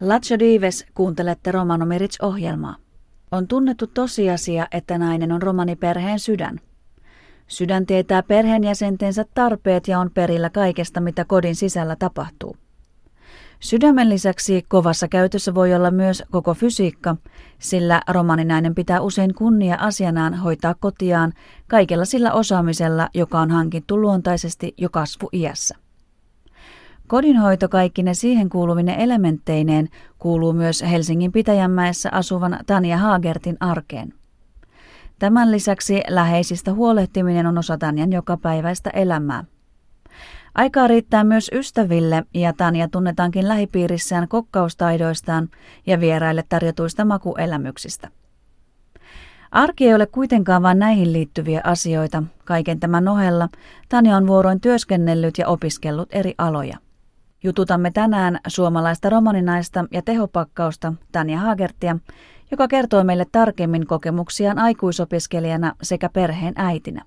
Lacho Dives, kuuntelette Romanomirit-ohjelmaa. On tunnettu tosiasia, että nainen on romaniperheen sydän. Sydän tietää perheenjäsentensä tarpeet ja on perillä kaikesta, mitä kodin sisällä tapahtuu. Sydämen lisäksi kovassa käytössä voi olla myös koko fysiikka, sillä romaninainen pitää usein kunnia asianaan hoitaa kotiaan kaikella sillä osaamisella, joka on hankittu luontaisesti jo kasvuiässä. Kodinhoito kaikkine siihen kuuluvine elementteineen kuuluu myös Helsingin Pitäjänmäessä asuvan Tanja Haagertin arkeen. Tämän lisäksi läheisistä huolehtiminen on osa Tanjan jokapäiväistä elämää. Aikaa riittää myös ystäville ja Tanja tunnetaankin lähipiirissään kokkaustaidoistaan ja vieraille tarjotuista makuelämyksistä. Arki ei ole kuitenkaan vain näihin liittyviä asioita. Kaiken tämän ohella Tanja on vuoroin työskennellyt ja opiskellut eri aloja. Jututamme tänään suomalaista romaninaista ja tehopakkausta Tanja Hagertia, joka kertoo meille tarkemmin kokemuksiaan aikuisopiskelijana sekä perheen äitinä.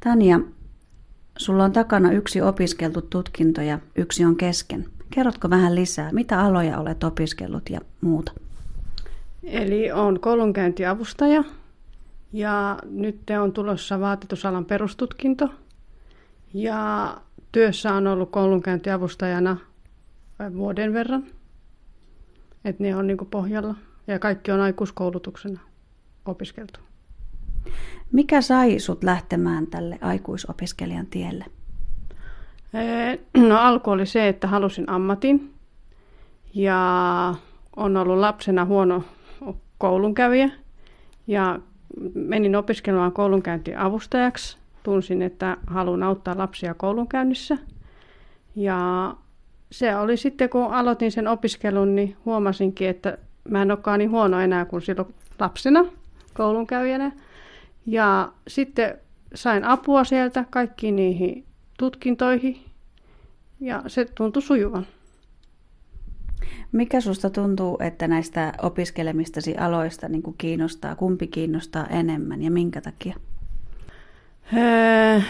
Tanja, sulla on takana yksi opiskeltu tutkinto ja yksi on kesken. Kerrotko vähän lisää, mitä aloja olet opiskellut ja muuta? Eli olen koulunkäyntiavustaja ja nyt on tulossa vaatetusalan perustutkinto. Ja työssä on ollut koulunkäyntiavustajana vuoden verran. Että ne on niin pohjalla. Ja kaikki on aikuiskoulutuksena opiskeltu. Mikä sai sut lähtemään tälle aikuisopiskelijan tielle? No alku oli se, että halusin ammatin. Ja on ollut lapsena huono koulunkävijä. Ja menin opiskelemaan koulunkäyntiavustajaksi tunsin, että haluan auttaa lapsia koulunkäynnissä. Ja se oli sitten, kun aloitin sen opiskelun, niin huomasinkin, että mä en olekaan niin huono enää kuin silloin lapsena koulunkäyjänä. Ja sitten sain apua sieltä kaikkiin niihin tutkintoihin ja se tuntui sujuvan. Mikä susta tuntuu, että näistä opiskelemistasi aloista niin kuin kiinnostaa, kumpi kiinnostaa enemmän ja minkä takia? Öö,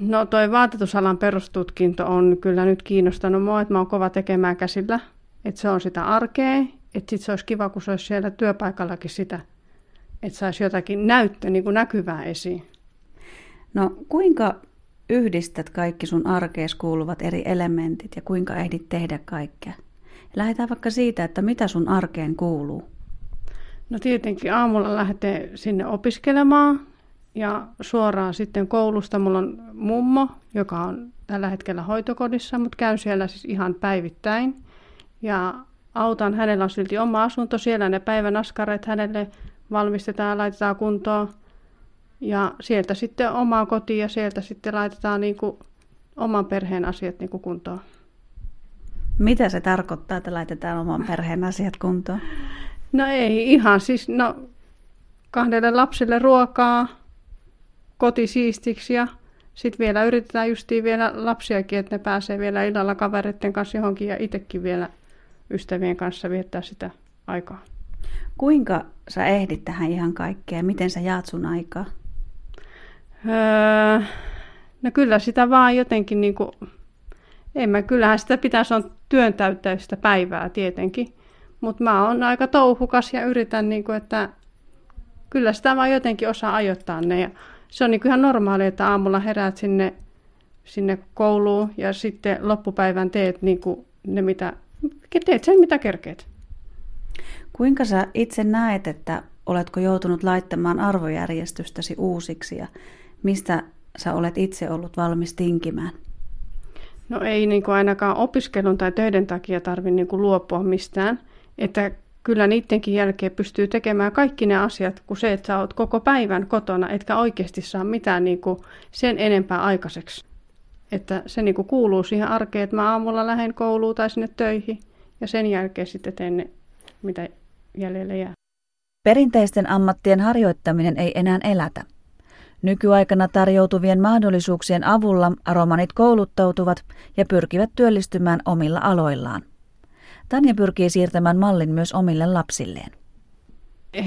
no toi vaatetusalan perustutkinto on kyllä nyt kiinnostanut mua, että mä oon kova tekemään käsillä. Että se on sitä arkea. Että sit se olisi kiva, kun se olisi siellä työpaikallakin sitä, että saisi jotakin näyttö, niin kuin näkyvää esiin. No kuinka yhdistät kaikki sun arkees kuuluvat eri elementit ja kuinka ehdit tehdä kaikkea? Lähdetään vaikka siitä, että mitä sun arkeen kuuluu. No tietenkin aamulla lähtee sinne opiskelemaan ja suoraan sitten koulusta mulla on mummo, joka on tällä hetkellä hoitokodissa, mutta käyn siellä siis ihan päivittäin. Ja autan, hänellä on silti oma asunto, siellä ne päivän askareet hänelle valmistetaan, laitetaan kuntoon. Ja sieltä sitten omaa kotiin ja sieltä sitten laitetaan niin kuin oman perheen asiat niin kuin kuntoon. Mitä se tarkoittaa, että laitetaan oman perheen asiat kuntoon? No ei ihan siis, no kahdelle lapselle ruokaa, koti siistiksi ja sitten vielä yritetään justiin vielä lapsiakin, että ne pääsee vielä illalla kavereiden kanssa johonkin ja itsekin vielä ystävien kanssa viettää sitä aikaa. Kuinka sä ehdit tähän ihan kaikkeen? Miten sä jaat sun aikaa? Öö, no kyllä sitä vaan jotenkin niin kuin, en mä, kyllähän sitä pitäisi on työn täyttäistä päivää tietenkin. Mutta mä oon aika touhukas ja yritän, niin kuin, että kyllä sitä vaan jotenkin osaa ajoittaa ne. Ja se on niin ihan normaali, että aamulla heräät sinne, sinne kouluun ja sitten loppupäivän teet niin kuin ne, mitä, teet sen, mitä kerkeet. Kuinka sä itse näet, että oletko joutunut laittamaan arvojärjestystäsi uusiksi ja mistä sä olet itse ollut valmis tinkimään? No ei niin kuin ainakaan opiskelun tai töiden takia tarvitse niin kuin luopua mistään. Että kyllä niidenkin jälkeen pystyy tekemään kaikki ne asiat, kuin se, että sä oot koko päivän kotona, etkä oikeasti saa mitään niin kuin sen enempää aikaiseksi. Että se niin kuin kuuluu siihen arkeen, että mä aamulla lähden kouluun tai sinne töihin ja sen jälkeen sitten teen ne, mitä jäljelle jää. Perinteisten ammattien harjoittaminen ei enää elätä. Nykyaikana tarjoutuvien mahdollisuuksien avulla romanit kouluttautuvat ja pyrkivät työllistymään omilla aloillaan. Tanja pyrkii siirtämään mallin myös omille lapsilleen.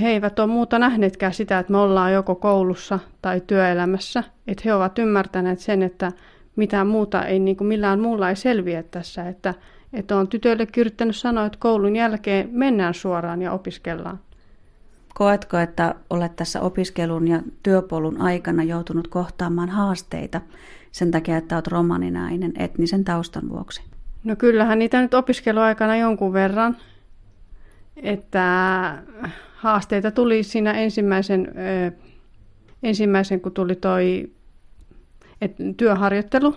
He eivät ole muuta nähneetkään sitä, että me ollaan joko koulussa tai työelämässä. Että he ovat ymmärtäneet sen, että mitään muuta ei, niin kuin millään muulla ei selviä tässä. Että, Että on tytöille yrittänyt sanoa, että koulun jälkeen mennään suoraan ja opiskellaan. Koetko, että olet tässä opiskelun ja työpolun aikana joutunut kohtaamaan haasteita sen takia, että olet romaninainen etnisen taustan vuoksi? No kyllähän niitä nyt opiskeluaikana jonkun verran, että haasteita tuli siinä ensimmäisen, ensimmäisen kun tuli toi et, työharjoittelu.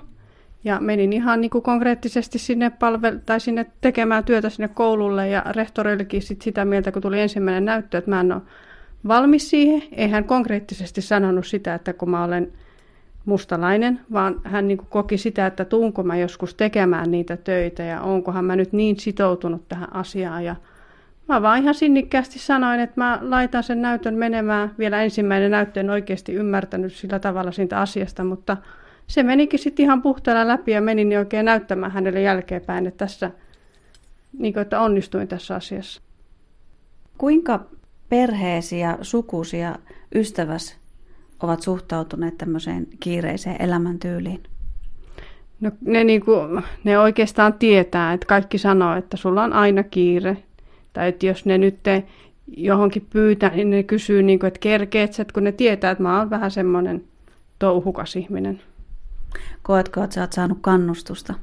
Ja menin ihan niin kuin konkreettisesti sinne, palvel- tai sinne tekemään työtä sinne koululle ja rehtorillekin sit sitä mieltä, kun tuli ensimmäinen näyttö, että mä en ole valmis siihen. Ei hän konkreettisesti sanonut sitä, että kun mä olen mustalainen, vaan hän niin koki sitä, että tuunko mä joskus tekemään niitä töitä ja onkohan mä nyt niin sitoutunut tähän asiaan. Ja mä vaan ihan sinnikkäästi sanoin, että mä laitan sen näytön menemään. Vielä ensimmäinen näyttö en oikeasti ymmärtänyt sillä tavalla siitä asiasta, mutta se menikin sitten ihan puhtaalla läpi ja menin niin oikein näyttämään hänelle jälkeenpäin, että tässä niin kuin, että onnistuin tässä asiassa. Kuinka perheesi ja sukusi ja ystäväs ovat suhtautuneet tämmöiseen kiireiseen elämäntyyliin? No, ne, niin kuin, ne oikeastaan tietää, että kaikki sanoo, että sulla on aina kiire. Tai että jos ne nyt te johonkin pyytää, niin ne kysyy, niin kuin, että kerkeet että kun ne tietää, että mä oon vähän semmoinen touhukas ihminen. Koetko, että sä oot saanut kannustusta?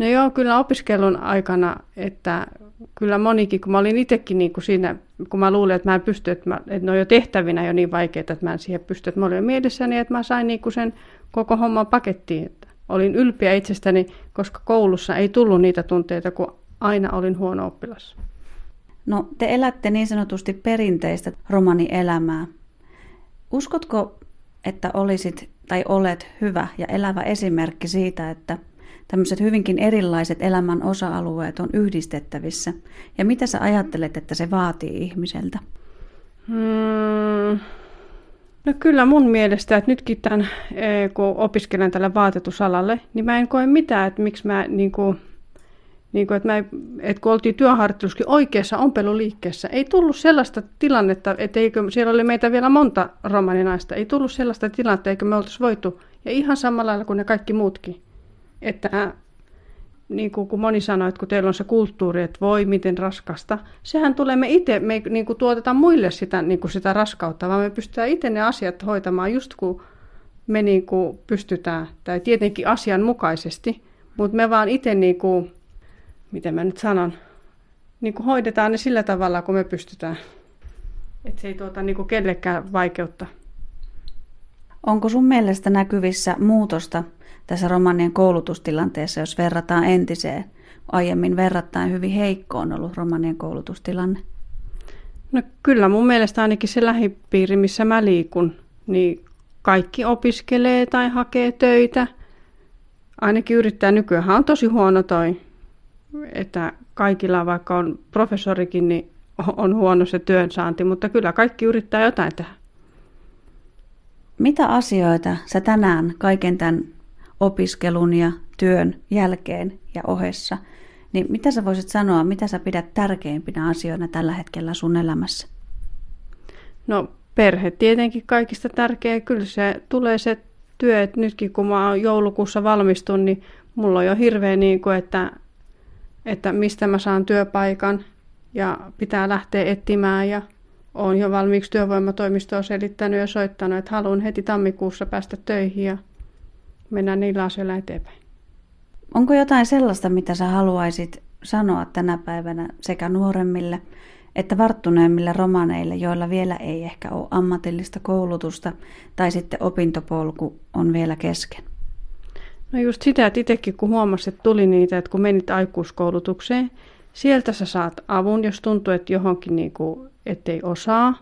No joo, kyllä opiskelun aikana, että kyllä monikin, kun mä olin itsekin niin kuin siinä, kun mä luulin, että mä en pysty, että, mä, että ne on jo tehtävinä jo niin vaikeita, että mä en siihen pysty. Että mä olin jo mielessäni, että mä sain niin kuin sen koko homman pakettiin. Että olin ylpeä itsestäni, koska koulussa ei tullut niitä tunteita, kun aina olin huono oppilas. No, te elätte niin sanotusti perinteistä romanielämää. Uskotko, että olisit tai olet hyvä ja elävä esimerkki siitä, että tämmöiset hyvinkin erilaiset elämän osa-alueet on yhdistettävissä? Ja mitä sä ajattelet, että se vaatii ihmiseltä? Hmm. No kyllä mun mielestä, että nytkin tämän, eh, kun opiskelen tällä vaatetusalalle, niin mä en koe mitään, että miksi mä niin kuin, niin kuin, että, mä, että kun oltiin työharjoittelussakin oikeassa ompeluliikkeessä, ei tullut sellaista tilannetta, että eikö, siellä oli meitä vielä monta romaninaista, ei tullut sellaista tilannetta, eikö me oltaisi voitu, ja ihan samalla lailla kuin ne kaikki muutkin. Että niin kuin, kun moni sanoi, että kun teillä on se kulttuuri, että voi miten raskasta, sehän tulee me itse, me niin kuin, tuotetaan muille sitä, niin kuin sitä raskautta, vaan me pystytään itse ne asiat hoitamaan just kun me niin kuin, pystytään, tai tietenkin asianmukaisesti, mutta me vaan itse niin kuin, miten mä nyt sanon, niin kuin hoidetaan ne sillä tavalla, kun me pystytään. Että se ei tuota niin kuin kellekään vaikeutta. Onko sun mielestä näkyvissä muutosta tässä romanien koulutustilanteessa, jos verrataan entiseen? Aiemmin verrattain hyvin heikko on ollut romanien koulutustilanne. No kyllä mun mielestä ainakin se lähipiiri, missä mä liikun, niin kaikki opiskelee tai hakee töitä. Ainakin yrittää. Nykyään on tosi huono toi että kaikilla, vaikka on professorikin, niin on huono se työnsaanti, mutta kyllä kaikki yrittää jotain tehdä. Mitä asioita sä tänään kaiken tämän opiskelun ja työn jälkeen ja ohessa, niin mitä sä voisit sanoa, mitä sä pidät tärkeimpinä asioina tällä hetkellä sun elämässä? No perhe tietenkin kaikista tärkeä. Kyllä se tulee se työ, että nytkin kun mä joulukuussa valmistun, niin mulla on jo hirveä niin kuin, että että mistä mä saan työpaikan ja pitää lähteä etsimään ja olen jo valmiiksi työvoimatoimistoon selittänyt ja soittanut, että haluan heti tammikuussa päästä töihin ja mennään niillä asioilla eteenpäin. Onko jotain sellaista, mitä sä haluaisit sanoa tänä päivänä sekä nuoremmille että varttuneemmille romaneille, joilla vielä ei ehkä ole ammatillista koulutusta tai sitten opintopolku on vielä kesken? No just sitä, että itsekin kun huomasit, että tuli niitä, että kun menit aikuiskoulutukseen, sieltä sä saat avun, jos tuntuu, että johonkin niin kuin, ettei osaa.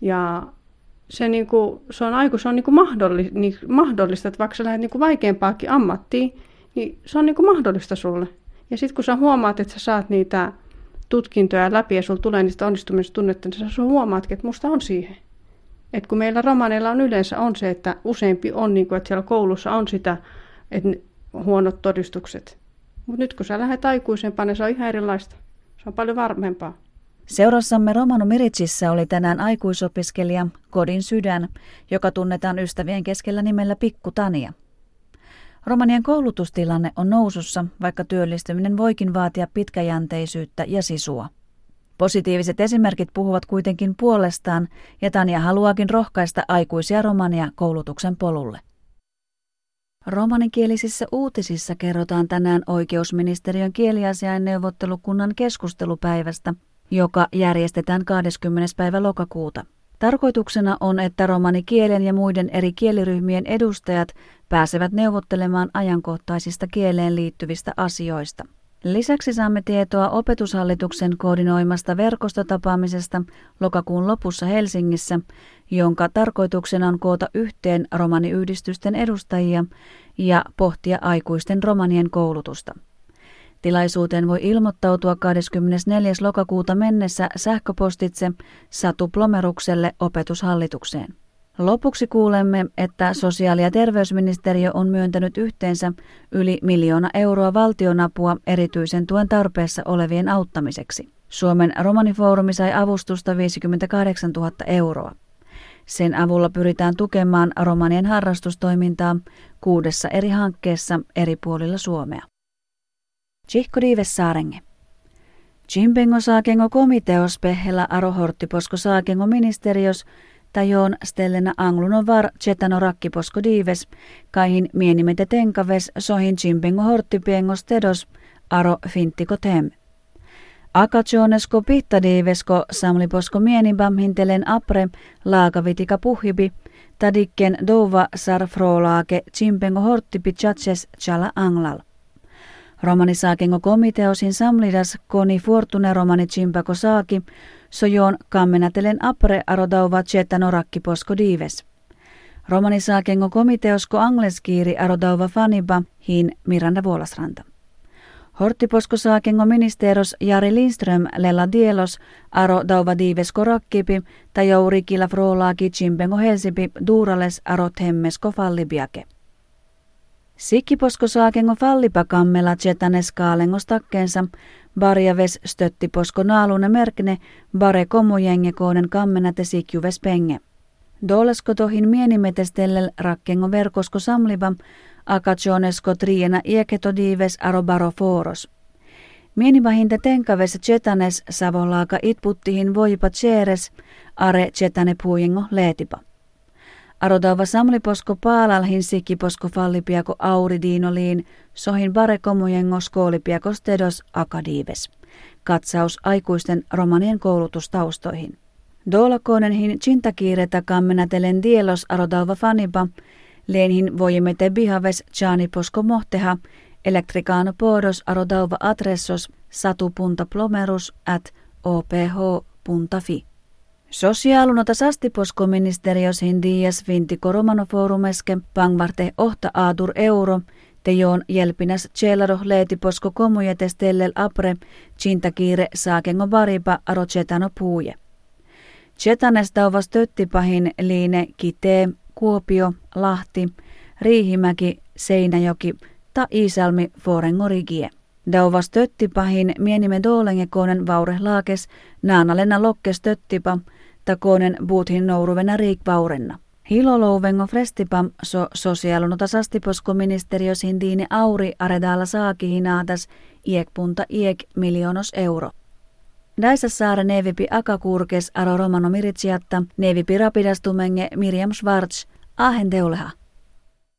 Ja se, niin kuin, se on aikuis, se on niin kuin mahdollista, niin, mahdollista, että vaikka sä lähdet niin kuin vaikeampaakin ammattiin, niin se on niin kuin mahdollista sulle. Ja sitten kun sä huomaat, että sä saat niitä tutkintoja läpi ja sulla tulee niistä onnistumista tunnetta, niin sä huomaatkin, että musta on siihen. Et kun meillä romaneilla on yleensä on se, että useampi on, niin kuin, että siellä koulussa on sitä että huonot todistukset. Mutta nyt kun sä lähdet aikuisempaan, niin se on ihan erilaista. Se on paljon varmempaa. Seurassamme Romano Miritsissa oli tänään aikuisopiskelija Kodin sydän, joka tunnetaan ystävien keskellä nimellä Pikku Tania. Romanien koulutustilanne on nousussa, vaikka työllistyminen voikin vaatia pitkäjänteisyyttä ja sisua. Positiiviset esimerkit puhuvat kuitenkin puolestaan, ja Tanja haluaakin rohkaista aikuisia romania koulutuksen polulle. Romanikielisissä uutisissa kerrotaan tänään oikeusministeriön kieliasiain neuvottelukunnan keskustelupäivästä, joka järjestetään 20. päivä lokakuuta. Tarkoituksena on, että romanikielen ja muiden eri kieliryhmien edustajat pääsevät neuvottelemaan ajankohtaisista kieleen liittyvistä asioista. Lisäksi saamme tietoa opetushallituksen koordinoimasta verkostotapaamisesta lokakuun lopussa Helsingissä, jonka tarkoituksena on koota yhteen romaniyhdistysten edustajia ja pohtia aikuisten romanien koulutusta. Tilaisuuteen voi ilmoittautua 24. lokakuuta mennessä sähköpostitse Satu Plomerukselle opetushallitukseen. Lopuksi kuulemme, että sosiaali- ja terveysministeriö on myöntänyt yhteensä yli miljoona euroa valtionapua erityisen tuen tarpeessa olevien auttamiseksi. Suomen romanifoorumi sai avustusta 58 000 euroa. Sen avulla pyritään tukemaan romanien harrastustoimintaa kuudessa eri hankkeessa eri puolilla Suomea. Chihko Diives Saarenge. Chimpengo saakengo komiteos pehellä aro horttiposko saakengo ministerios tajoon stellena angluno var chetano rakkiposko diives, kaihin mienimete tenkaves sohin chimpengo horttipiengo stedos aro finttiko tem. Akatsionesko pihtadiivesko samliposko mienibam hintelen apre laakavitika puhibi, tadikken dova sar frolaake chimpengo horttipi chatches chala anglal. Romani saakengo komiteosin samlidas koni fortune romani chimpako saaki, sojoon kammenatelen apre arodauva chetano posko diives. Romani saakengo komiteosko angleskiiri arodauva faniba hin Miranda Vuolasranta. Horttiposko saakengo ministeros Jari Lindström lella dielos aro dauva diivesko rakkipi tai jourikilla frolaaki chimpengo helsipi duurales aro temmesko fallibiake. Sikkiposko saakengo fallipakammela tsetanes kaalengos takkeensa, barjaves stöttiposko naalune merkne, bare komujengekoonen kammenate sikjuves penge. Dolesko tohin mienimetestellel rakkengo verkosko samliba, akatsionesko triena ieketo diives arobaro foros. Mienivahinta tenkaves tsetanes savolaaka itputtihin voipa tseres, are tsetane puujengo leetipa. Arodava samliposko paalalhin sikiposko fallipiako auridinoliin, sohin barekomujengo skoolipiako stedos akadiives. Katsaus aikuisten romanien koulutustaustoihin. hin chintakiireta kammenatelen dielos arodava fanipa, leenhin voimete bihaves posko mohteha, elektrikaano podos arodauva adressos satu.plomerus at oph.fi. Sosiaalunota sastiposkoministerios hindias vinti koromanoforumeske pangvarte ohta aatur euro, tejoon jelpinas tselaro leetiposko komujetestellel apre, chintakiire saakengo baripa aro chetano puuje. Chetanes tauvas töttipahin liine Kitee, Kuopio, Lahti, Riihimäki, Seinäjoki ta Iisalmi Forengorigie. Dauvas töttipahin mienimme doolengekonen vaure laakes naanalena lokkes töttipa – takonen buuthin nouruvena riikvaurenna. Hilolouvengo frestipam so sosiaalunota sastiposko ministeriös hindiini auri aredalla saaki hinaatas iekpunta iek miljoonos euro. Daisa saare nevipi akakurkes aro romano miritsiatta, nevipi rapidastumenge Miriam Schwarz, ahen teuleha.